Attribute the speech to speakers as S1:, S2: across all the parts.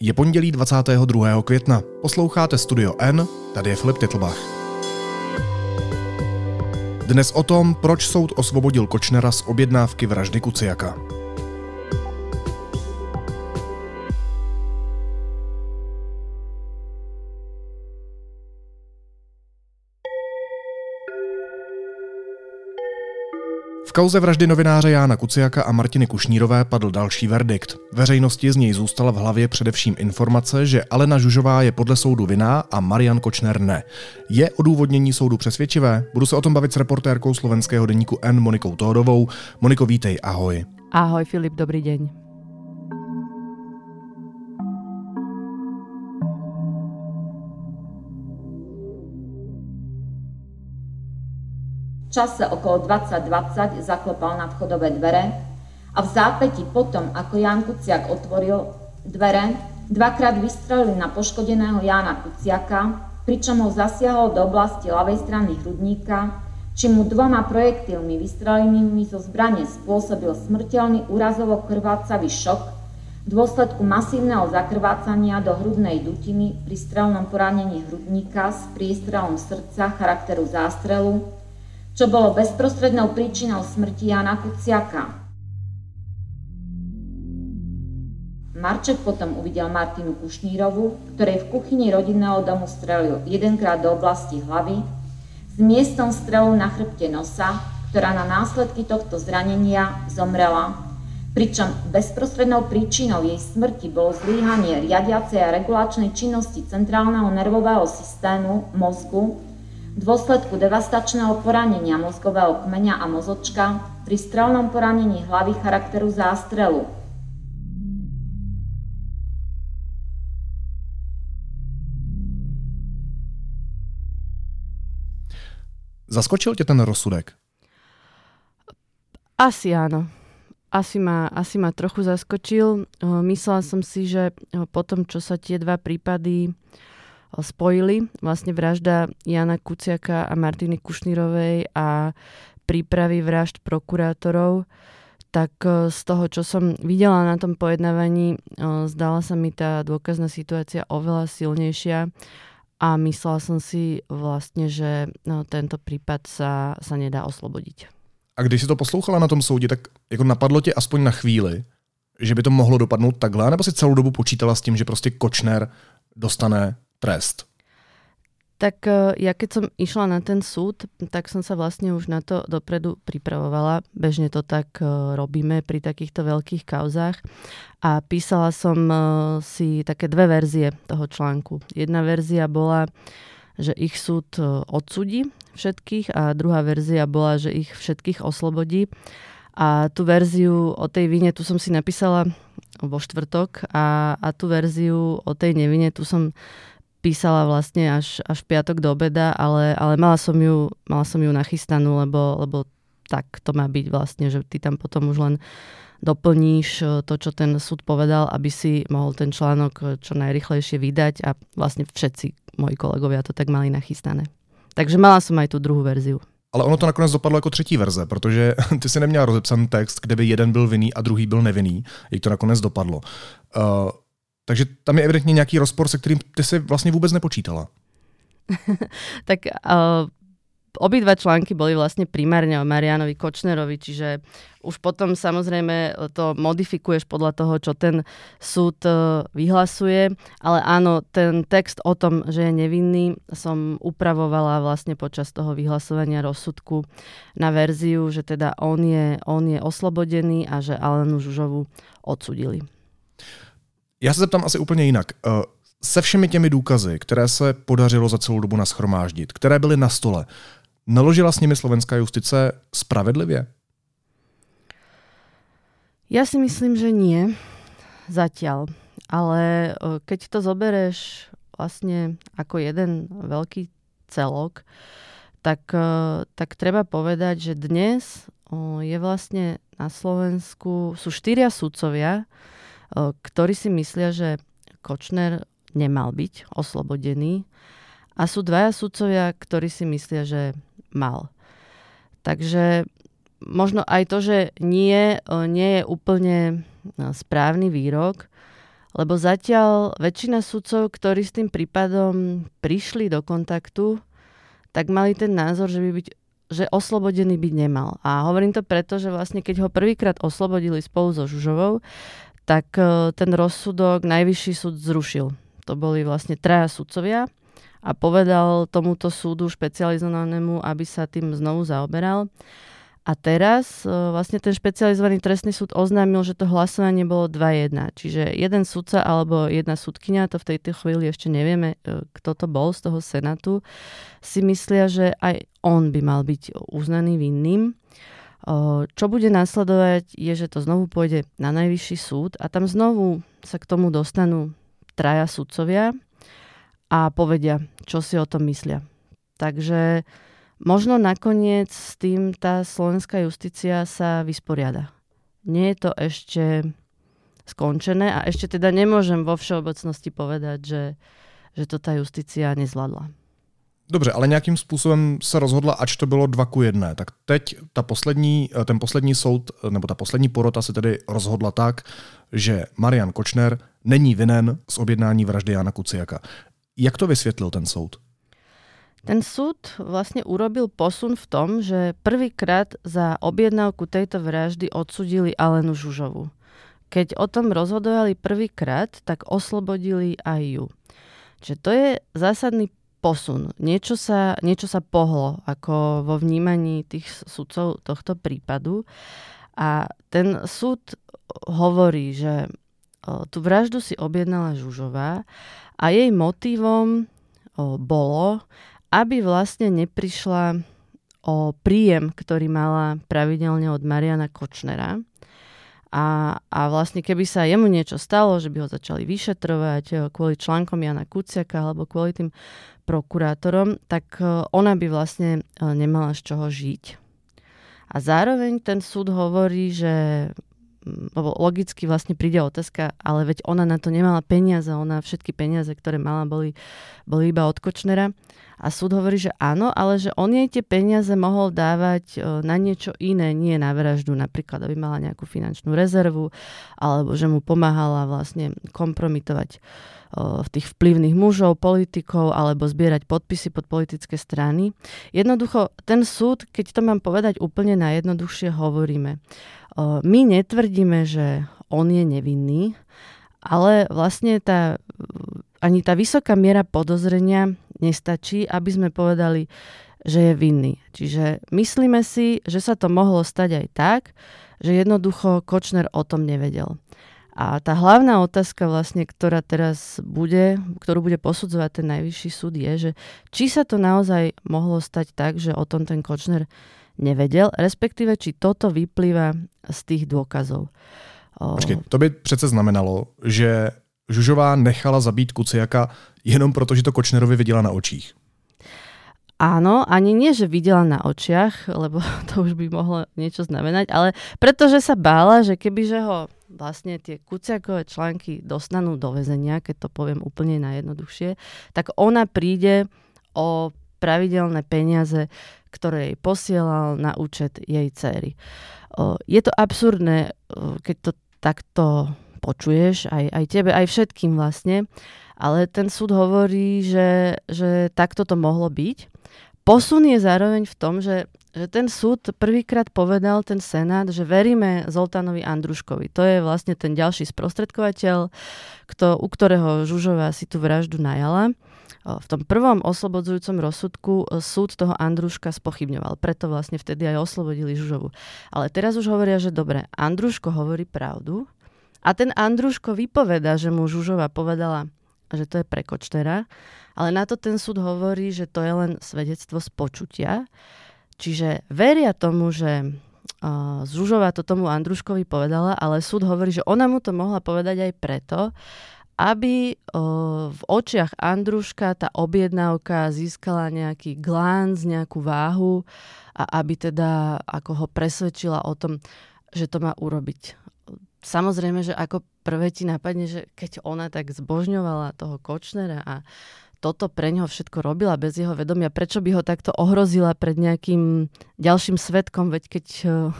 S1: Je pondělí 22. května. Posloucháte Studio N, tady je Filip Titlbach. Dnes o tom, proč soud osvobodil Kočnera z objednávky vraždy Kuciaka. Kauze vraždy novináře Jána Kuciaka a Martiny Kušnírové padl další verdikt. Veřejnosti z něj zůstala v hlavě především informace, že Alena Žužová je podle soudu vinná a Marian Kočner ne. Je odůvodnění soudu přesvědčivé? Budu se o tom bavit s reportérkou slovenského deníku N Monikou Tódovou. Moniko, vítej, ahoj.
S2: Ahoj Filip, dobrý deň.
S3: Čase okolo 2020 zaklopal na vchodové dvere a v zápäti potom, ako Jan Kuciak otvoril dvere, dvakrát vystrelili na poškodeného Jána Kuciaka, pričom ho zasiahol do oblasti ľavej strany hrudníka, či mu dvoma projektilmi vystrelenými zo zbrane spôsobil smrteľný úrazovo krvácavý šok v dôsledku masívneho zakrvácania do hrudnej dutiny pri strelnom poranení hrudníka s prístrelom srdca charakteru zástrelu čo bolo bezprostrednou príčinou smrti Jana Kuciaka. Marček potom uvidel Martinu Kušnírovu, ktorej v kuchyni rodinného domu strelil jedenkrát do oblasti hlavy, s miestom strelu na chrbte nosa, ktorá na následky tohto zranenia zomrela, pričom bezprostrednou príčinou jej smrti bolo zlíhanie riadiacej a regulačnej činnosti centrálneho nervového systému mozgu, v dôsledku devastačného poranenia mozgového kmeňa a mozočka pri strelnom poranení hlavy charakteru zástrelu.
S1: Zaskočil tě ten rozsudek?
S2: Asi áno. Asi ma, asi ma trochu zaskočil. Myslela som si, že po tom, čo sa tie dva prípady spojili. Vlastne vražda Jana Kuciaka a Martiny Kušnírovej a prípravy vražd prokurátorov, tak e, z toho, čo som videla na tom pojednávaní, e, zdala sa mi tá dôkazná situácia oveľa silnejšia a myslela som si vlastne, že tento prípad sa, sa nedá oslobodiť.
S1: A když si to poslouchala na tom soudě, tak jako napadlo tě aspoň na chvíli, že by to mohlo dopadnout takhle, nebo si celou dobu počítala s tím, že prostě Kočner dostane trest?
S2: Tak e, ja keď som išla na ten súd, tak som sa vlastne už na to dopredu pripravovala. Bežne to tak e, robíme pri takýchto veľkých kauzách. A písala som e, si také dve verzie toho článku. Jedna verzia bola, že ich súd odsudí všetkých a druhá verzia bola, že ich všetkých oslobodí. A tú verziu o tej vine, tu som si napísala vo štvrtok a, a tú verziu o tej nevine, tu som písala vlastne až, až piatok do obeda, ale, ale mala, som ju, mala som ju nachystanú, lebo, lebo tak to má byť vlastne, že ty tam potom už len doplníš e, to, čo ten súd povedal, aby si mohol ten článok e, čo najrychlejšie vydať a vlastne všetci moji kolegovia to tak mali nachystané. Takže mala som aj tú druhou verziu.
S1: Ale ono to nakonec dopadlo jako třetí verze, protože ty si neměla rozepsaný text, kde by jeden byl vinný a druhý byl nevinný, jak to nakonec dopadlo. Uh, takže tam je evidentně nějaký rozpor, se kterým ty si vlastně vůbec nepočítala.
S2: tak uh, obidva články boli vlastne primárne o Marianovi Kočnerovi, čiže už potom samozrejme to modifikuješ podľa toho, čo ten súd vyhlasuje, ale áno, ten text o tom, že je nevinný, som upravovala vlastne počas toho vyhlasovania rozsudku na verziu, že teda on je, on je oslobodený a že Alenu Žužovu odsudili.
S1: Já se zeptám asi úplně jinak. Eh, se všemi těmi důkazy, které se podařilo za celou dobu naschromáždit, které byly na stole, naložila s nimi slovenská justice spravedlivě?
S2: Ja si myslím, že nie. Zatiaľ. Ale eh, keď to zobereš vlastne ako jeden veľký celok, tak, eh, tak treba povedať, že dnes je vlastne na Slovensku, sú štyria sudcovia, ktorí si myslia, že Kočner nemal byť oslobodený a sú dvaja sudcovia, ktorí si myslia, že mal. Takže možno aj to, že nie, nie je úplne správny výrok, Lebo zatiaľ väčšina sudcov, ktorí s tým prípadom prišli do kontaktu, tak mali ten názor, že by byť že oslobodený byť nemal. A hovorím to preto, že vlastne keď ho prvýkrát oslobodili spolu so Žužovou, tak e, ten rozsudok najvyšší súd zrušil. To boli vlastne traja sudcovia a povedal tomuto súdu špecializovanému, aby sa tým znovu zaoberal. A teraz e, vlastne ten špecializovaný trestný súd oznámil, že to hlasovanie bolo 2-1. Čiže jeden sudca alebo jedna súdkynia, to v tejto chvíli ešte nevieme, e, kto to bol z toho senátu, si myslia, že aj on by mal byť uznaný vinným. Čo bude následovať je, že to znovu pôjde na najvyšší súd a tam znovu sa k tomu dostanú traja sudcovia a povedia, čo si o tom myslia. Takže Možno nakoniec s tým tá slovenská justícia sa vysporiada. Nie je to ešte skončené a ešte teda nemôžem vo všeobecnosti povedať, že, že to tá justícia nezvládla.
S1: Dobře, ale nějakým způsobem se rozhodla, ač to bylo dva ku jedné. Tak teď ta poslední, ten poslední soud, nebo ta poslední porota se tedy rozhodla tak, že Marian Kočner není vinen z objednání vraždy Jana Kuciaka. Jak to vysvětlil ten soud?
S2: Ten súd vlastne urobil posun v tom, že prvýkrát za objednávku tejto vraždy odsudili Alenu Žužovu. Keď o tom rozhodovali prvýkrát, tak oslobodili aj ju. Čiže to je zásadný posun. Niečo sa, niečo sa pohlo ako vo vnímaní tých sudcov tohto prípadu. A ten súd hovorí, že tú vraždu si objednala Žužová a jej motivom bolo, aby vlastne neprišla o príjem, ktorý mala pravidelne od Mariana Kočnera. A, a vlastne keby sa jemu niečo stalo, že by ho začali vyšetrovať eh, kvôli článkom Jana Kuciaka alebo kvôli tým prokurátorom, tak eh, ona by vlastne eh, nemala z čoho žiť. A zároveň ten súd hovorí, že lebo logicky vlastne príde otázka, ale veď ona na to nemala peniaze, ona všetky peniaze, ktoré mala, boli, boli iba od Kočnera. A súd hovorí, že áno, ale že on jej tie peniaze mohol dávať e, na niečo iné, nie na vraždu, napríklad, aby mala nejakú finančnú rezervu, alebo že mu pomáhala vlastne kompromitovať e, v tých vplyvných mužov, politikov, alebo zbierať podpisy pod politické strany. Jednoducho, ten súd, keď to mám povedať úplne najjednoduchšie, hovoríme. My netvrdíme, že on je nevinný, ale vlastne tá, ani tá vysoká miera podozrenia nestačí, aby sme povedali, že je vinný. Čiže myslíme si, že sa to mohlo stať aj tak, že jednoducho Kočner o tom nevedel. A tá hlavná otázka vlastne, ktorá teraz bude, ktorú bude posudzovať ten najvyšší súd je, že či sa to naozaj mohlo stať tak, že o tom ten Kočner nevedel, respektíve či toto vyplýva z tých dôkazov.
S1: Počkej, to by přece znamenalo, že Žužová nechala zabít Kuciaka jenom proto, že to Kočnerovi viděla na očích.
S2: Áno, ani nie, že videla na očiach, lebo to už by mohlo niečo znamenať, ale pretože sa bála, že keby že ho vlastne tie kuciakové články dostanú do väzenia, keď to poviem úplne najjednoduchšie, tak ona príde o pravidelné peniaze, ktoré jej posielal na účet jej céry. Je to absurdné, keď to takto počuješ, aj, aj tebe, aj všetkým vlastne. Ale ten súd hovorí, že, že takto to mohlo byť. Posun je zároveň v tom, že, že ten súd prvýkrát povedal, ten senát, že veríme Zoltánovi Andruškovi. To je vlastne ten ďalší sprostredkovateľ, kto, u ktorého Žužová si tú vraždu najala. V tom prvom oslobodzujúcom rozsudku súd toho Andruška spochybňoval, preto vlastne vtedy aj oslobodili Žužovu. Ale teraz už hovoria, že dobre, Andruško hovorí pravdu, a ten Andruško vypoveda, že mu Žužova povedala, že to je pre Kočtera, ale na to ten súd hovorí, že to je len svedectvo z počutia. Čiže veria tomu, že uh, Žužova to tomu Andruškovi povedala, ale súd hovorí, že ona mu to mohla povedať aj preto, aby uh, v očiach Andruška tá objednávka získala nejaký glánc, nejakú váhu a aby teda ako ho presvedčila o tom, že to má urobiť. Samozrejme, že ako prvé ti napadne, že keď ona tak zbožňovala toho Kočnera a toto pre neho všetko robila bez jeho vedomia, prečo by ho takto ohrozila pred nejakým ďalším svetkom, veď keď uh,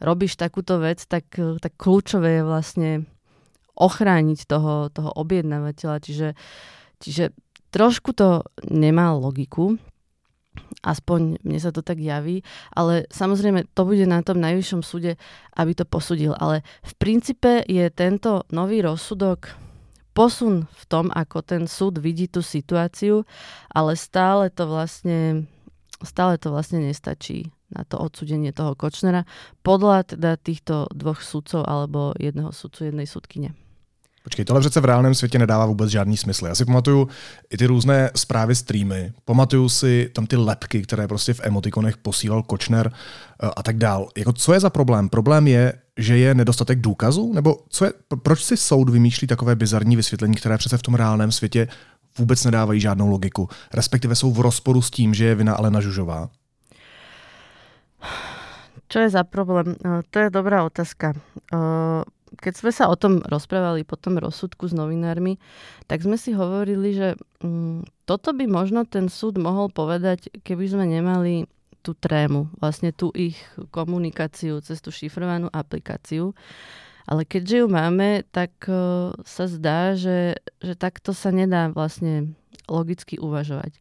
S2: robíš takúto vec, tak, uh, tak kľúčové je vlastne ochrániť toho, toho objednávateľa. Čiže, čiže trošku to nemá logiku, aspoň mne sa to tak javí, ale samozrejme to bude na tom najvyššom súde, aby to posudil. Ale v princípe je tento nový rozsudok posun v tom, ako ten súd vidí tú situáciu, ale stále to vlastne, stále to vlastne nestačí na to odsudenie toho Kočnera podľa teda týchto dvoch sudcov alebo jedného sudcu, jednej sudkyne.
S1: Počkej, tohle přece v reálném světě nedává vůbec žádný smysl. Já si pamatuju i ty různé zprávy streamy, pamatuju si tam ty lepky, které prostě v emotikonech posílal Kočner eh, a tak dál. Jako co je za problém? Problém je, že je nedostatek důkazů? Nebo co je, proč si soud vymýšlí takové bizarní vysvětlení, které přece v tom reálném světě vůbec nedávají žádnou logiku, respektive jsou v rozporu s tím, že je vina Alena Žužová?
S2: Čo je za problém? No, to je dobrá otázka. Keď sme sa o tom rozprávali po tom rozsudku s novinármi, tak sme si hovorili, že mm, toto by možno ten súd mohol povedať, keby sme nemali tú trému, vlastne tú ich komunikáciu cez tú šifrovanú aplikáciu. Ale keďže ju máme, tak uh, sa zdá, že, že takto sa nedá vlastne logicky uvažovať.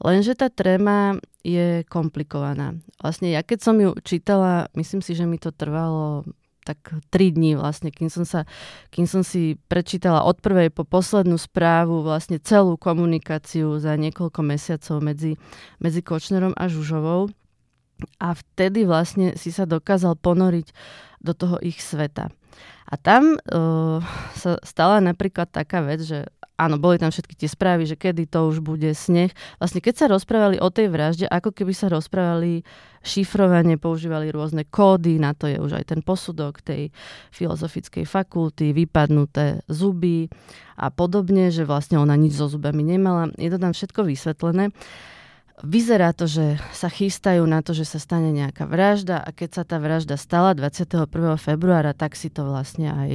S2: Lenže tá tréma je komplikovaná. Vlastne ja keď som ju čítala, myslím si, že mi to trvalo tak 3 dní vlastne, kým som, sa, kým som si prečítala od prvej po poslednú správu vlastne celú komunikáciu za niekoľko mesiacov medzi, medzi Kočnerom a Žužovou. A vtedy vlastne si sa dokázal ponoriť do toho ich sveta. A tam uh, sa stala napríklad taká vec, že áno, boli tam všetky tie správy, že kedy to už bude sneh. Vlastne keď sa rozprávali o tej vražde, ako keby sa rozprávali šifrovanie, používali rôzne kódy, na to je už aj ten posudok tej filozofickej fakulty, vypadnuté zuby a podobne, že vlastne ona nič so zubami nemala. Je to tam všetko vysvetlené. Vyzerá to, že sa chystajú na to, že sa stane nejaká vražda a keď sa tá vražda stala 21. februára, tak si to vlastne aj,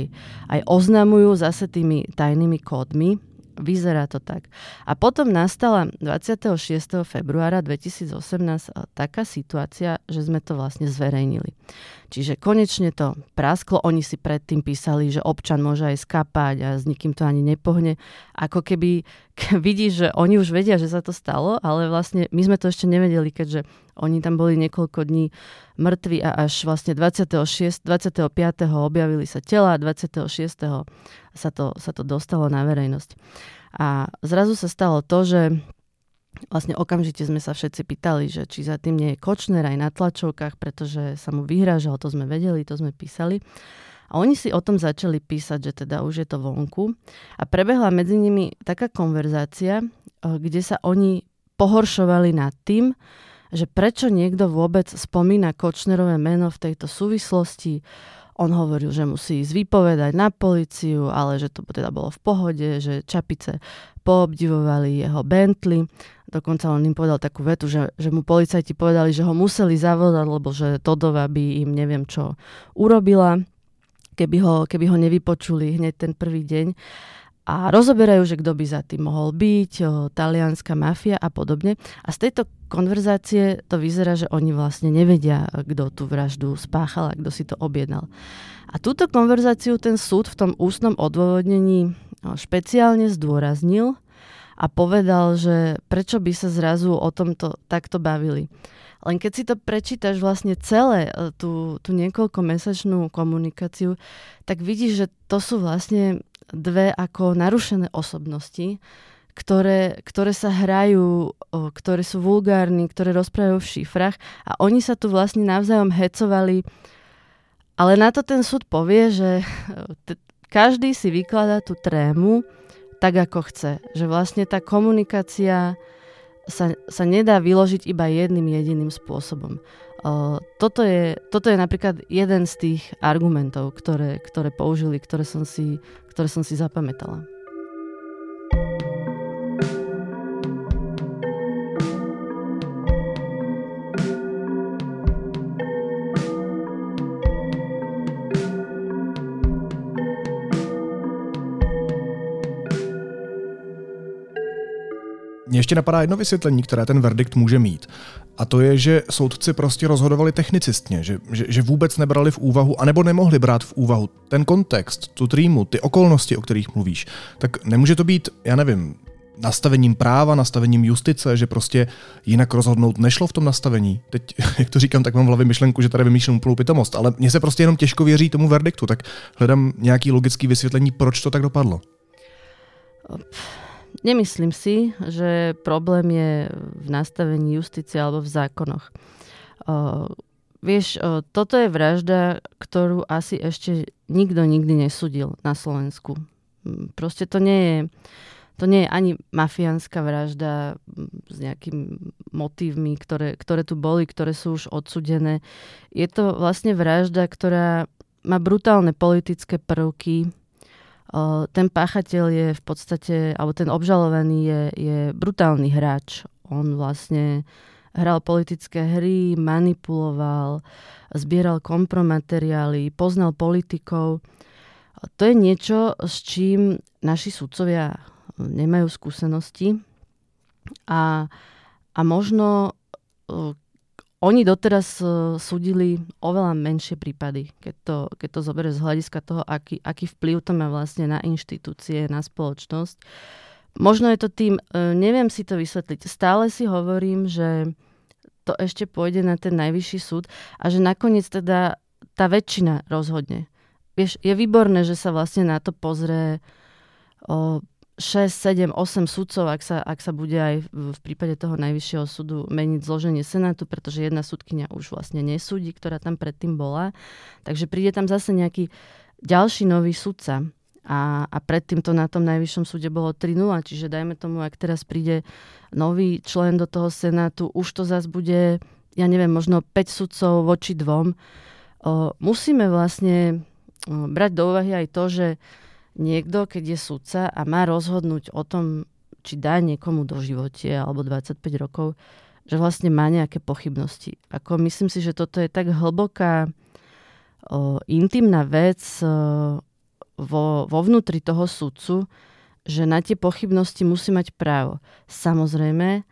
S2: aj oznamujú zase tými tajnými kódmi, Vyzerá to tak. A potom nastala 26. februára 2018 taká situácia, že sme to vlastne zverejnili. Čiže konečne to prasklo. Oni si predtým písali, že občan môže aj skapať a s nikým to ani nepohne. Ako keby vidíš, že oni už vedia, že sa to stalo, ale vlastne my sme to ešte nevedeli, keďže oni tam boli niekoľko dní mŕtvi a až vlastne 26, 25. objavili sa tela, 26. sa to, sa to dostalo na verejnosť. A zrazu sa stalo to, že vlastne okamžite sme sa všetci pýtali, že či za tým nie je Kočner aj na tlačovkách, pretože sa mu vyhrážal, to sme vedeli, to sme písali. A oni si o tom začali písať, že teda už je to vonku. A prebehla medzi nimi taká konverzácia, eh, kde sa oni pohoršovali nad tým, že prečo niekto vôbec spomína Kočnerové meno v tejto súvislosti. On hovoril, že musí ísť vypovedať na policiu, ale že to teda bolo v pohode, že Čapice poobdivovali jeho Bentley. Dokonca on im povedal takú vetu, že, že mu policajti povedali, že ho museli zavolať, lebo že Todova by im neviem čo urobila, keby ho, keby ho nevypočuli hneď ten prvý deň a rozoberajú, že kto by za tým mohol byť, o, talianská mafia a podobne. A z tejto konverzácie to vyzerá, že oni vlastne nevedia, kto tú vraždu spáchal a kto si to objednal. A túto konverzáciu ten súd v tom ústnom odôvodnení špeciálne zdôraznil a povedal, že prečo by sa zrazu o tomto takto bavili. Len keď si to prečítaš vlastne celé, e, tú, tú niekoľkomesačnú komunikáciu, tak vidíš, že to sú vlastne dve ako narušené osobnosti, ktoré, ktoré sa hrajú, ktoré sú vulgárni, ktoré rozprávajú v šifrach a oni sa tu vlastne navzájom hecovali. Ale na to ten súd povie, že t- každý si vykladá tú trému tak, ako chce. Že vlastne tá komunikácia sa, sa nedá vyložiť iba jedným jediným spôsobom. Toto, je, toto je napríklad jeden z tých argumentov, ktoré, ktoré použili, ktoré som si, ktoré som si zapamätala.
S1: Ještě napadá jedno vysvětlení, které ten verdikt může mít. A to je, že soudci prostě rozhodovali technicistně, že, že, že vůbec nebrali v úvahu, anebo nemohli brát v úvahu ten kontext, tu trýmu, ty okolnosti, o kterých mluvíš. Tak nemůže to být, já nevím, nastavením práva, nastavením justice, že prostě jinak rozhodnout nešlo v tom nastavení. Teď, jak to říkám, tak mám v hlavě myšlenku, že tady vymýšlím úplnou pitomost, ale mně se prostě jenom těžko věří tomu verdiktu, tak hledám nějaký logický vysvětlení, proč to tak dopadlo.
S2: Nemyslím si, že problém je v nastavení justície alebo v zákonoch. Uh, vieš, uh, toto je vražda, ktorú asi ešte nikto nikdy nesudil na Slovensku. Proste to nie je, to nie je ani mafiánska vražda s nejakými motívmi, ktoré, ktoré tu boli, ktoré sú už odsudené. Je to vlastne vražda, ktorá má brutálne politické prvky, ten páchateľ je v podstate, alebo ten obžalovaný je, je brutálny hráč. On vlastne hral politické hry, manipuloval, zbieral kompromateriály, poznal politikov. To je niečo, s čím naši sudcovia nemajú skúsenosti a, a možno oni doteraz uh, súdili oveľa menšie prípady, keď to, keď to zoberie z hľadiska toho, aký, aký vplyv to má vlastne na inštitúcie, na spoločnosť. Možno je to tým, uh, neviem si to vysvetliť. Stále si hovorím, že to ešte pôjde na ten najvyšší súd a že nakoniec teda tá väčšina rozhodne. Vieš, je výborné, že sa vlastne na to pozrie 6, 7, 8 sudcov, ak sa, ak sa bude aj v prípade toho najvyššieho súdu meniť zloženie Senátu, pretože jedna súdkynia už vlastne nesúdi, ktorá tam predtým bola. Takže príde tam zase nejaký ďalší nový sudca. A, a predtým to na tom najvyššom súde bolo 3-0, čiže dajme tomu, ak teraz príde nový člen do toho Senátu, už to zase bude, ja neviem, možno 5 sudcov voči dvom. O, musíme vlastne o, brať do úvahy aj to, že niekto, keď je sudca a má rozhodnúť o tom, či dá niekomu do živote alebo 25 rokov, že vlastne má nejaké pochybnosti. Ako myslím si, že toto je tak hlboká o, intimná vec o, vo, vo vnútri toho sudcu, že na tie pochybnosti musí mať právo. Samozrejme,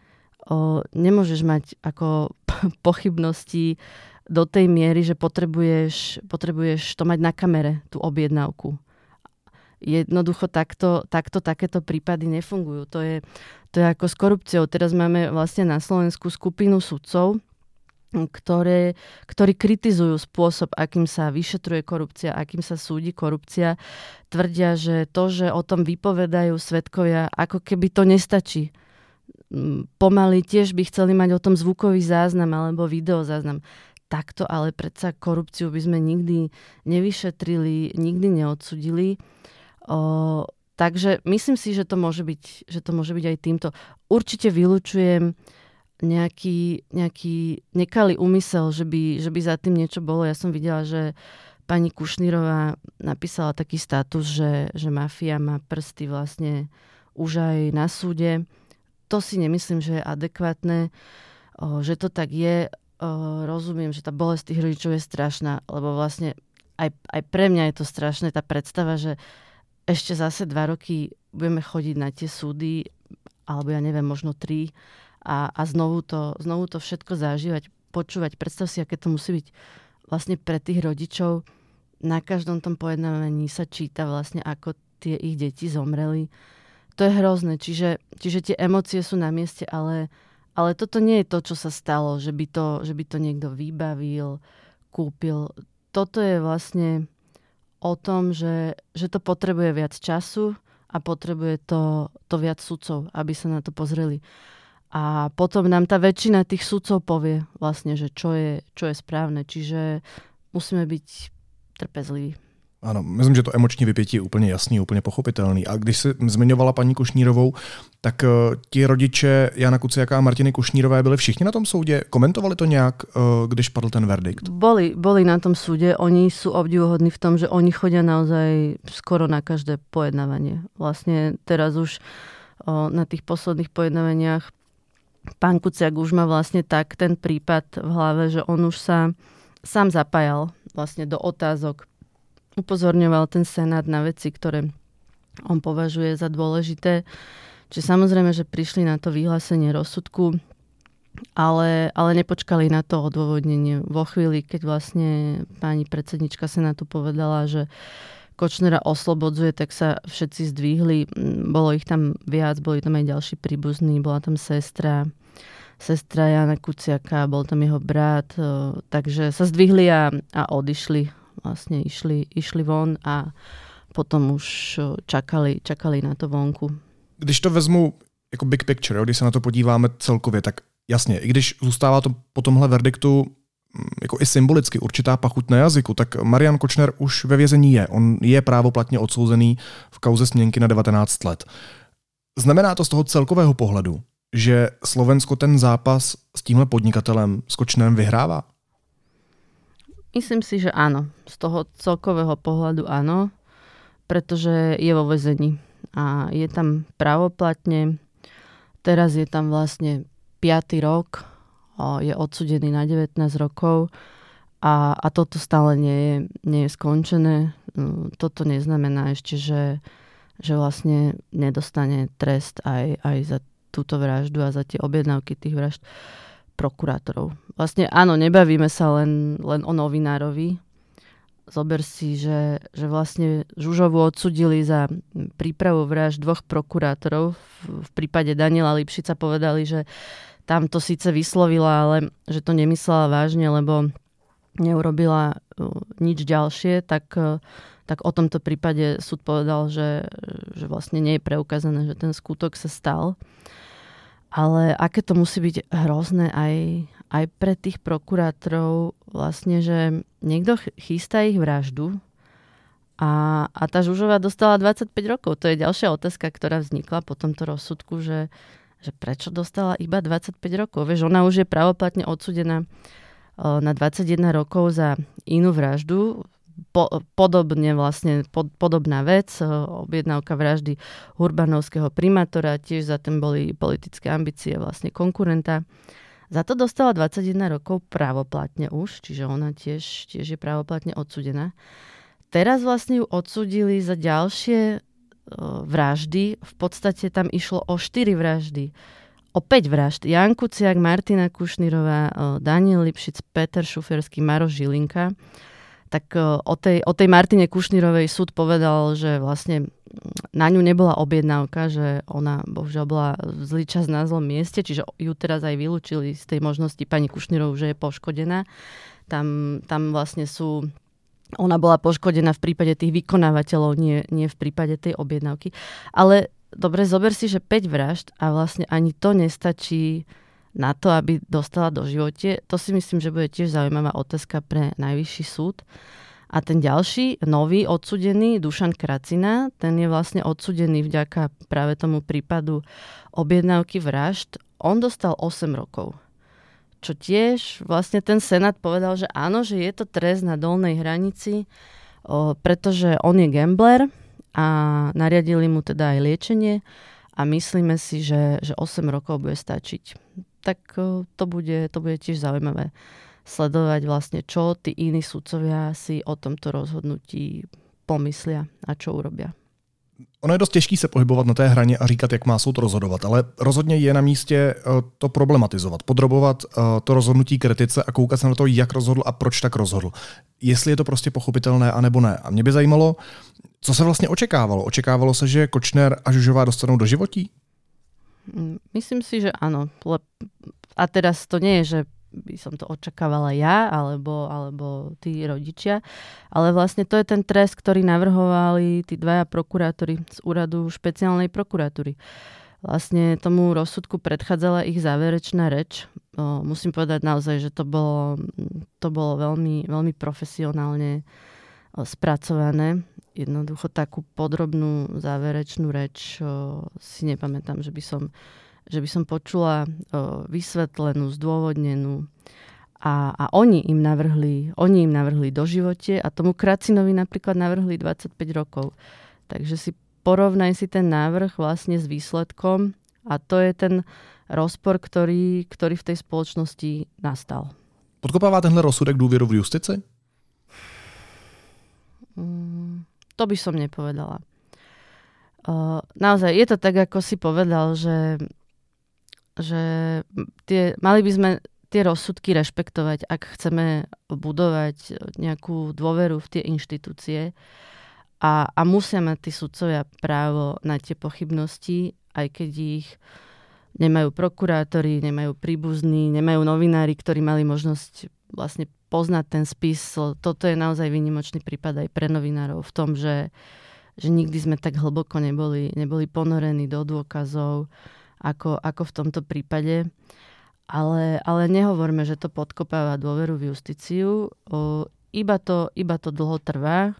S2: o, nemôžeš mať ako pochybnosti do tej miery, že potrebuješ, potrebuješ to mať na kamere, tú objednávku jednoducho takto, takto takéto prípady nefungujú. To je, to je ako s korupciou. Teraz máme vlastne na Slovensku skupinu sudcov, ktoré, ktorí kritizujú spôsob, akým sa vyšetruje korupcia, akým sa súdi korupcia. Tvrdia, že to, že o tom vypovedajú svetkovia, ako keby to nestačí. Mm, pomaly tiež by chceli mať o tom zvukový záznam alebo videozáznam. Takto ale predsa korupciu by sme nikdy nevyšetrili, nikdy neodsudili. O, takže myslím si, že to, môže byť, že to môže byť aj týmto. Určite vylúčujem nejaký, nejaký nekalý úmysel, že by, že by za tým niečo bolo. Ja som videla, že pani Kušnírová napísala taký status, že, že mafia má prsty vlastne už aj na súde. To si nemyslím, že je adekvátne, o, že to tak je. O, rozumiem, že tá bolesť tých rodičov je strašná, lebo vlastne aj, aj pre mňa je to strašné, tá predstava, že ešte zase dva roky budeme chodiť na tie súdy, alebo ja neviem, možno tri, a, a znovu, to, znovu to všetko zažívať, počúvať. Predstav si, aké to musí byť vlastne pre tých rodičov. Na každom tom pojednávaní sa číta vlastne, ako tie ich deti zomreli. To je hrozné, čiže, čiže tie emócie sú na mieste, ale, ale toto nie je to, čo sa stalo, že by to, že by to niekto vybavil, kúpil. Toto je vlastne o tom, že, že to potrebuje viac času a potrebuje to, to viac sudcov, aby sa na to pozreli. A potom nám tá väčšina tých sudcov povie vlastne, že čo je, čo je správne. Čiže musíme byť trpezliví.
S1: Ano, myslím, že to emoční vypětí je úplně jasný, úplně pochopitelný. A když jsi zmiňovala paní Kušnírovou, tak uh, ti rodiče Jana Kuciaka a Martiny Kušnírové byli všichni na tom soudě? Komentovali to nějak, uh, když padl ten verdikt?
S2: Boli, boli na tom súde. Oni sú obdivuhodní v tom, že oni chodia naozaj skoro na každé pojednávanie. Vlastne teraz už uh, na tých posledných pojednávaniach pán Kuciak už má vlastne tak ten prípad v hlave, že on už sa sám zapájal vlastne do otázok upozorňoval ten senát na veci, ktoré on považuje za dôležité. Čiže samozrejme, že prišli na to vyhlásenie rozsudku, ale, ale nepočkali na to odôvodnenie. Vo chvíli, keď vlastne pani predsednička Senátu povedala, že Kočnera oslobodzuje, tak sa všetci zdvihli. Bolo ich tam viac, boli tam aj ďalší príbuzní, bola tam sestra, sestra Jana Kuciaka, bol tam jeho brat, takže sa zdvihli a, a odišli. Vlastne išli, išli von a potom už čakali, čakali na to vonku.
S1: Když to vezmu jako big picture, když se na to podíváme celkově, tak jasně, i když zůstává to po tomhle verdiktu mm, jako i symbolicky určitá pachuť na jazyku, tak Marian Kočner už ve vězení je. On je právoplatně odsouzený v kauze směnky na 19 let. Znamená to z toho celkového pohledu, že Slovensko ten zápas s tímhle podnikatelem, s Kočnerem vyhrává?
S2: Myslím si, že áno. Z toho celkového pohľadu áno, pretože je vo vezení a je tam pravoplatne. Teraz je tam vlastne 5. rok, je odsudený na 19 rokov a, a toto stále nie je, nie je skončené. Mm, toto neznamená ešte, že, že vlastne nedostane trest aj, aj za túto vraždu a za tie objednávky tých vražd prokurátorov. Vlastne áno, nebavíme sa len, len o novinárovi. Zober si, že, že vlastne Žužovu odsudili za prípravu vražd dvoch prokurátorov. V, v prípade Daniela Lipšica povedali, že tam to síce vyslovila, ale že to nemyslela vážne, lebo neurobila uh, nič ďalšie, tak, uh, tak o tomto prípade súd povedal, že, že vlastne nie je preukázané, že ten skutok sa stal. Ale aké to musí byť hrozné aj, aj pre tých prokurátorov, vlastne, že niekto chystá ich vraždu a, a tá Žužová dostala 25 rokov. To je ďalšia otázka, ktorá vznikla po tomto rozsudku, že, že prečo dostala iba 25 rokov. Vieš, ona už je pravoplatne odsudená na 21 rokov za inú vraždu po, podobne vlastne, pod, podobná vec, e, objednávka vraždy urbanovského primátora, tiež za tým boli politické ambície vlastne konkurenta. Za to dostala 21 rokov právoplatne už, čiže ona tiež, tiež je právoplatne odsudená. Teraz vlastne ju odsudili za ďalšie uh, vraždy. V podstate tam išlo o 4 vraždy. O 5 vražd. Jan Kuciak, Martina Kušnírová, uh, Daniel Lipšic, Peter Šuferský, Maroš Žilinka tak e, o tej, o tej Martine Kušnírovej súd povedal, že vlastne na ňu nebola objednávka, že ona bohužiaľ bola zlý čas na zlom mieste, čiže ju teraz aj vylúčili z tej možnosti pani Kušnírov, že je poškodená. Tam, tam vlastne sú ona bola poškodená v prípade tých vykonávateľov, nie, nie v prípade tej objednávky. Ale dobre, zober si, že 5 vražd a vlastne ani to nestačí na to, aby dostala do živote. To si myslím, že bude tiež zaujímavá otázka pre najvyšší súd. A ten ďalší, nový odsudený, Dušan Kracina, ten je vlastne odsudený vďaka práve tomu prípadu objednávky vražd. On dostal 8 rokov. Čo tiež vlastne ten Senát povedal, že áno, že je to trest na dolnej hranici, o, pretože on je gambler a nariadili mu teda aj liečenie a myslíme si, že, že 8 rokov bude stačiť tak e, to bude, to bude tiež zaujímavé sledovať vlastne, čo tí iní sudcovia si o tomto rozhodnutí pomyslia a čo urobia.
S1: Ono je dost těžký se pohybovat na té hraně a říkat, jak má soud rozhodovat, ale rozhodně je na místě e, to problematizovat, podrobovat e, to rozhodnutí kritice a koukat se na to, jak rozhodl a proč tak rozhodl. Jestli je to prostě pochopitelné, anebo ne. A mě by zajímalo, co se vlastně očekávalo. Očekávalo se, že Kočner a Žužová dostanou do životí?
S2: Mm, myslím si, že áno. A teraz to nie je, že by som to očakávala ja alebo, alebo tí rodičia, ale vlastne to je ten trest, ktorý navrhovali tí dvaja prokurátori z úradu špeciálnej prokuratúry. Vlastne tomu rozsudku predchádzala ich záverečná reč. O, musím povedať naozaj, že to bolo, to bolo veľmi, veľmi profesionálne spracované jednoducho takú podrobnú záverečnú reč o, si nepamätám, že by som, že by som počula o, vysvetlenú, zdôvodnenú. A, a oni im navrhli, oni im navrhli do živote a tomu Kracinovi napríklad navrhli 25 rokov. Takže si porovnaj si ten návrh vlastne s výsledkom a to je ten rozpor, ktorý, ktorý v tej spoločnosti nastal.
S1: Podkopává tenhle rozsudek důvěru v justici?
S2: Mm, to by som nepovedala. Uh, naozaj, je to tak, ako si povedal, že, že tie, mali by sme tie rozsudky rešpektovať, ak chceme budovať nejakú dôveru v tie inštitúcie. A, a musia mať tí sudcovia právo na tie pochybnosti, aj keď ich nemajú prokurátori, nemajú príbuzní, nemajú novinári, ktorí mali možnosť vlastne poznať ten spis. Toto je naozaj výnimočný prípad aj pre novinárov v tom, že, že nikdy sme tak hlboko neboli, neboli ponorení do dôkazov ako, ako v tomto prípade. Ale, ale nehovorme, že to podkopáva dôveru v justíciu. O, iba, to, iba to dlho trvá.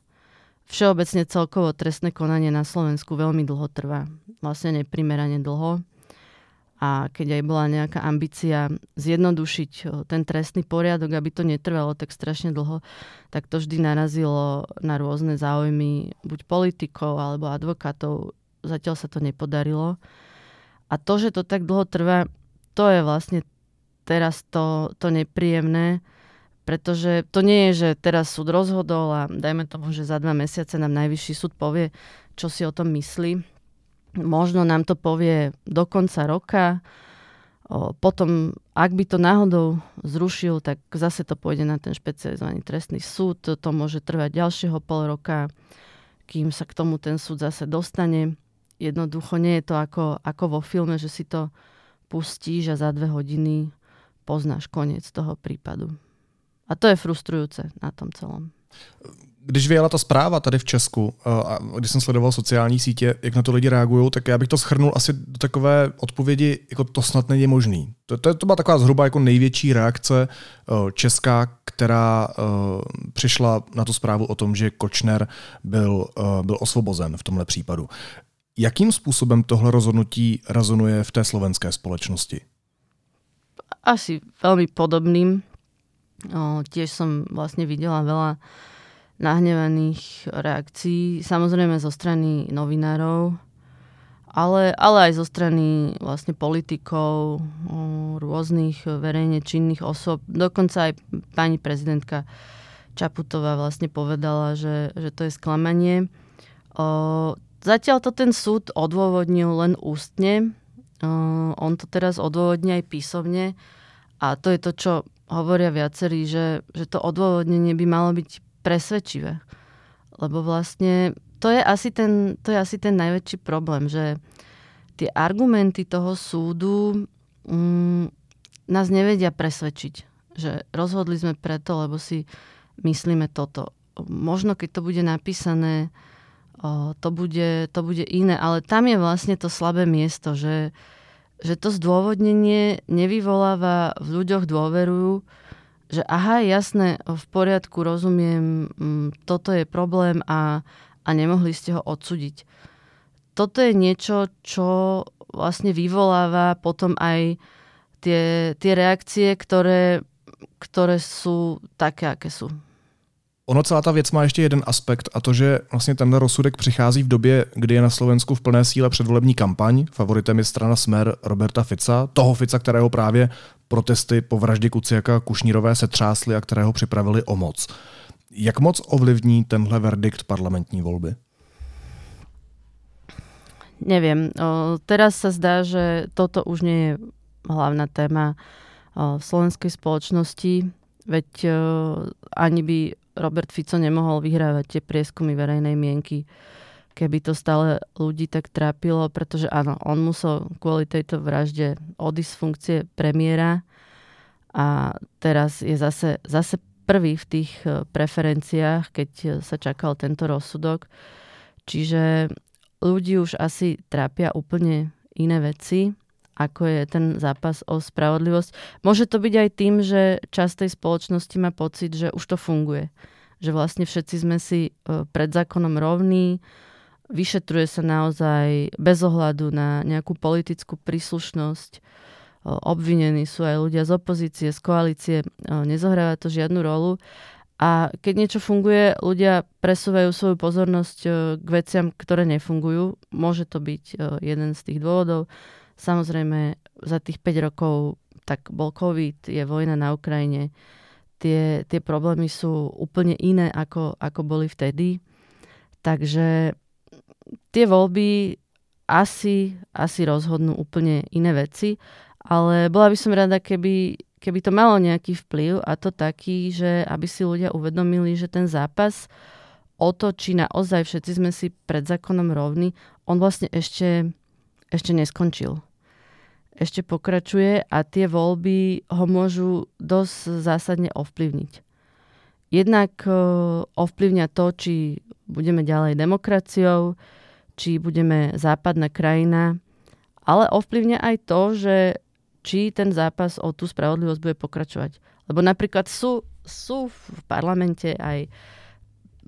S2: Všeobecne celkovo trestné konanie na Slovensku veľmi dlho trvá. Vlastne neprimerane dlho. A keď aj bola nejaká ambícia zjednodušiť ten trestný poriadok, aby to netrvalo tak strašne dlho, tak to vždy narazilo na rôzne záujmy buď politikov alebo advokátov. Zatiaľ sa to nepodarilo. A to, že to tak dlho trvá, to je vlastne teraz to, to nepríjemné, pretože to nie je, že teraz súd rozhodol a dajme tomu, že za dva mesiace nám najvyšší súd povie, čo si o tom myslí. Možno nám to povie do konca roka, potom, ak by to náhodou zrušil, tak zase to pôjde na ten špecializovaný trestný súd. To môže trvať ďalšieho pol roka, kým sa k tomu ten súd zase dostane. Jednoducho nie je to ako, ako vo filme, že si to pustíš a za dve hodiny poznáš koniec toho prípadu. A to je frustrujúce na tom celom.
S1: Když vyjela ta zpráva tady v Česku, eh, a když jsem sledoval sociální sítě, jak na to lidi reagují, tak já bych to schrnul asi do takové odpovědi, jako to snad není možný. To, to, to byla taková zhruba jako největší reakce eh, česká, která uh, přišla na tu zprávu o tom, že Kočner byl, byl osvobozen v tomhle případu. Jakým způsobem tohle rozhodnutí rezonuje v té slovenské společnosti?
S2: asi veľmi podobným. O, tiež som vlastne videla veľa nahnevaných reakcií, samozrejme zo strany novinárov, ale, ale aj zo strany vlastne politikov, o, rôznych verejne činných osob. Dokonca aj pani prezidentka Čaputová vlastne povedala, že, že to je sklamanie. O, zatiaľ to ten súd odôvodnil len ústne, Uh, on to teraz odôvodní aj písomne a to je to, čo hovoria viacerí, že, že to odôvodnenie by malo byť presvedčivé. Lebo vlastne to je asi ten, to je asi ten najväčší problém, že tie argumenty toho súdu um, nás nevedia presvedčiť. Že rozhodli sme preto, lebo si myslíme toto. Možno keď to bude napísané, to bude, to bude iné, ale tam je vlastne to slabé miesto, že, že to zdôvodnenie nevyvoláva v ľuďoch dôveru, že aha, jasné, v poriadku, rozumiem, mm, toto je problém a, a nemohli ste ho odsúdiť. Toto je niečo, čo vlastne vyvoláva potom aj tie, tie reakcie, ktoré, ktoré sú také, aké sú.
S1: Ono celá ta věc má ještě jeden aspekt a to, že vlastně tenhle rozsudek přichází v době, kdy je na Slovensku v plné síle předvolební kampaň. Favoritem je strana Smer Roberta Fica, toho Fica, kterého právě protesty po vraždě Kuciaka Kušnírové se třásly a kterého připravili o moc. Jak moc ovlivní tenhle verdikt parlamentní volby?
S2: Neviem. O, teraz sa zdá, že toto už nie je hlavná téma o, v slovenskej spoločnosti, veď o, ani by Robert Fico nemohol vyhrávať tie prieskumy verejnej mienky, keby to stále ľudí tak trápilo, pretože áno, on musel kvôli tejto vražde odísť z funkcie premiéra a teraz je zase, zase prvý v tých e, preferenciách, keď sa čakal tento rozsudok. Čiže ľudí už asi trápia úplne iné veci, ako je ten zápas o spravodlivosť. Môže to byť aj tým, že časť tej spoločnosti má pocit, že už to funguje. Že vlastne všetci sme si e, pred zákonom rovní, vyšetruje sa naozaj bez ohľadu na nejakú politickú príslušnosť. E, obvinení sú aj ľudia z opozície, z koalície, e, nezohráva to žiadnu rolu. A keď niečo funguje, ľudia presúvajú svoju pozornosť k veciam, ktoré nefungujú. Môže to byť jeden z tých dôvodov. Samozrejme, za tých 5 rokov tak bol COVID, je vojna na Ukrajine, tie, tie problémy sú úplne iné, ako, ako boli vtedy. Takže tie voľby asi, asi rozhodnú úplne iné veci, ale bola by som rada, keby, keby to malo nejaký vplyv a to taký, že aby si ľudia uvedomili, že ten zápas o to, či naozaj všetci sme si pred zákonom rovní, on vlastne ešte, ešte neskončil. Ešte pokračuje a tie voľby ho môžu dosť zásadne ovplyvniť. Jednak e, ovplyvňa to, či budeme ďalej demokraciou, či budeme západná krajina, ale ovplyvňa aj to, že či ten zápas o tú spravodlivosť bude pokračovať. Lebo napríklad sú, sú v parlamente aj,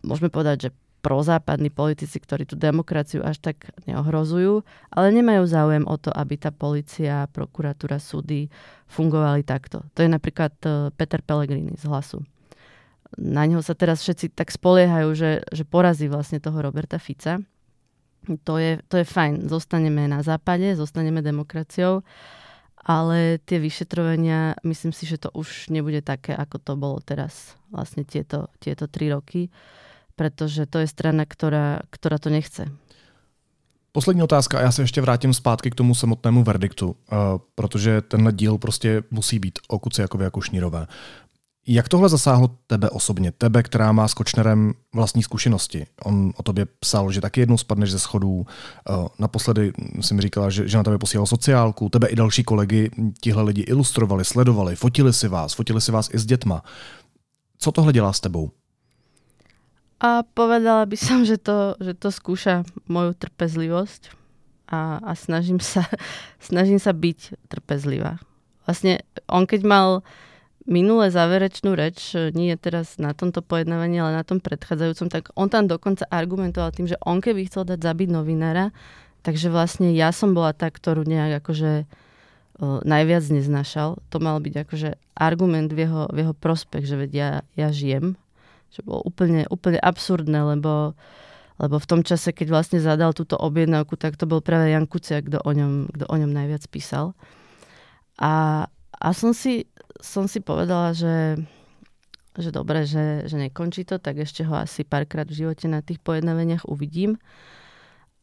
S2: môžeme povedať, že prozápadní politici, ktorí tú demokraciu až tak neohrozujú, ale nemajú záujem o to, aby tá policia, prokuratúra, súdy fungovali takto. To je napríklad e, Peter Pellegrini z Hlasu na neho sa teraz všetci tak spoliehajú, že, že porazí vlastne toho Roberta Fica. To je, to je fajn. Zostaneme na západe, zostaneme demokraciou, ale tie vyšetrovania, myslím si, že to už nebude také, ako to bolo teraz, vlastne tieto, tieto tri roky, pretože to je strana, ktorá, ktorá to nechce.
S1: Poslední otázka, já se ještě vrátím zpátky k tomu samotnému verdiktu, uh, protože tenhle díl prostě musí být o Kuciakovi a Kušnírové. Jak tohle zasáhlo tebe osobně, tebe, která má s Kočnerem vlastní zkušenosti? On o tobě psal, že taky jednou spadneš ze schodů. Eh, naposledy si mi říkala, že, že na tebe posílal sociálku. Tebe i další kolegy tihle lidi ilustrovali, sledovali, fotili si vás, fotili si vás i s dětma. Co tohle dělá s tebou?
S2: A povedala by som, že to, že to skúša moju trpezlivosť a, a snažím, sa, snažím sa byť trpezlivá. Vlastne on keď mal minulé záverečnú reč, e, nie je teraz na tomto pojednávaní, ale na tom predchádzajúcom, tak on tam dokonca argumentoval tým, že on keby chcel dať zabiť novinára, takže vlastne ja som bola tá, ktorú nejak akože uh, najviac neznašal. To mal byť akože argument v jeho, v jeho prospech, že veď ja, ja žijem. Čo bolo úplne, úplne absurdné, lebo, lebo v tom čase, keď vlastne zadal túto objednávku, tak to bol práve Jan Kuciak, kto o ňom, kto o ňom najviac písal. A, a som si som si povedala, že, že dobre, že, že nekončí to, tak ešte ho asi párkrát v živote na tých pojednávaniach uvidím.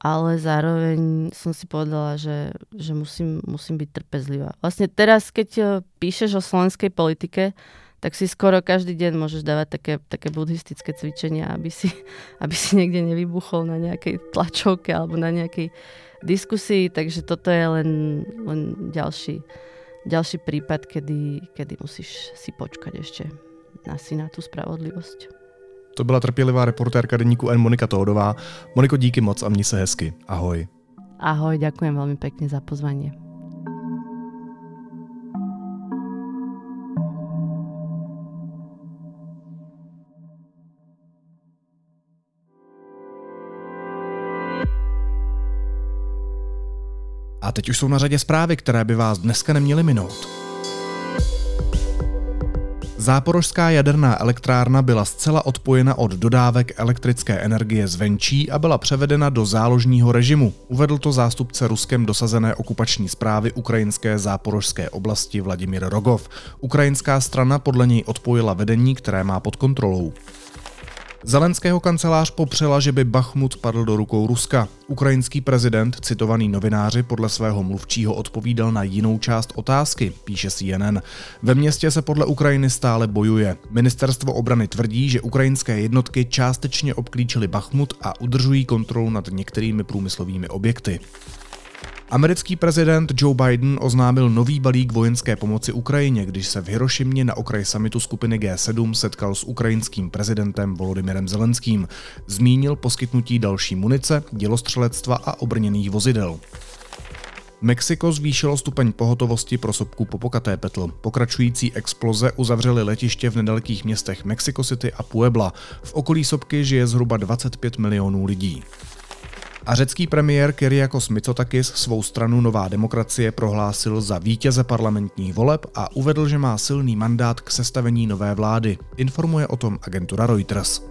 S2: Ale zároveň som si povedala, že, že musím, musím byť trpezlivá. Vlastne teraz, keď e, píšeš o slovenskej politike, tak si skoro každý deň môžeš dávať také, také buddhistické cvičenia, aby si, aby si niekde nevybuchol na nejakej tlačovke alebo na nejakej diskusii, takže toto je len, len ďalší, ďalší prípad, kedy, kedy musíš si počkať ešte na si na tú spravodlivosť.
S1: To byla trpělivá reportérka denníku N Monika Tohodová. Moniko, díky moc a mni se hezky. Ahoj.
S2: Ahoj, ďakujem veľmi pekne za pozvanie.
S1: Teď už jsou na řadě zprávy, které by vás dneska neměly minout. Záporožská jaderná elektrárna byla zcela odpojena od dodávek elektrické energie zvenčí a byla převedena do záložního režimu. Uvedl to zástupce Ruskem dosazené okupační zprávy ukrajinské záporožské oblasti Vladimír Rogov. Ukrajinská strana podle něj odpojila vedení, které má pod kontrolou. Zelenského kancelář popřela, že by Bachmut padl do rukou Ruska. Ukrajinský prezident, citovaný novináři, podle svého mluvčího odpovídal na jinou část otázky, píše CNN. Ve městě se podle Ukrajiny stále bojuje. Ministerstvo obrany tvrdí, že ukrajinské jednotky částečně obklíčily Bachmut a udržují kontrolu nad některými průmyslovými objekty. Americký prezident Joe Biden oznámil nový balík vojenské pomoci Ukrajině, když se v Hirošimě na okraji samitu skupiny G7 setkal s ukrajinským prezidentem Volodymyrem Zelenským. Zmínil poskytnutí další munice, dělostřelectva a obrněných vozidel. Mexiko zvýšilo stupeň pohotovosti pro sopku Popocatépetl. Pokračující exploze uzavřely letiště v nedalekých městech Mexico City a Puebla. V okolí sopky žije zhruba 25 milionů lidí. A řecký premiér Kyriakos Mitsotakis svou stranu Nová demokracie prohlásil za vítěze parlamentních voleb a uvedl, že má silný mandát k sestavení nové vlády. Informuje o tom agentura Reuters.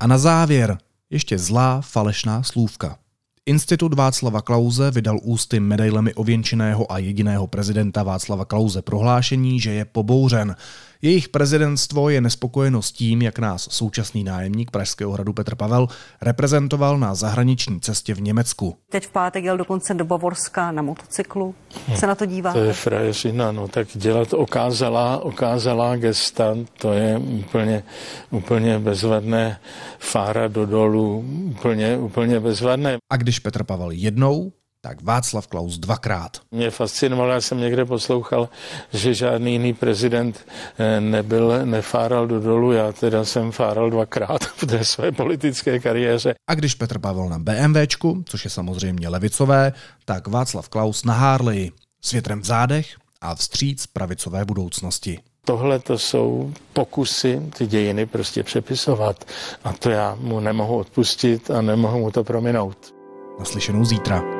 S1: A na závěr ještě zlá falešná slůvka. Institut Václava Klauze vydal ústy medailemi ověnčeného a jediného prezidenta Václava Klauze prohlášení, že je pobouřen. Jejich prezidentstvo je nespokojeno s tím, jak nás současný nájemník Pražského hradu Petr Pavel reprezentoval na zahraniční cestě v Německu.
S4: Teď v pátek jel dokonce do Bavorska na motocyklu. Se na to dívá?
S5: To je frajeřina, no tak dělat okázalá, okázalá gesta, to je úplně, úplně bezvadné. Fára do dolu, úplně, úplně bezvadné.
S1: A když Petr Pavel jednou, tak Václav Klaus dvakrát.
S5: Mě fascinovalo, já jsem někde poslouchal, že žádný jiný prezident eh, nebyl, nefáral do dolu, já teda jsem fáral dvakrát v té své politické kariéře.
S1: A když Petr Pavel na BMWčku, což je samozřejmě levicové, tak Václav Klaus na Harley s větrem v zádech a vstříc pravicové budoucnosti.
S5: Tohle to jsou pokusy ty dějiny prostě přepisovat a to já mu nemohu odpustit a nemohu mu to prominout.
S1: Naslyšenou zítra.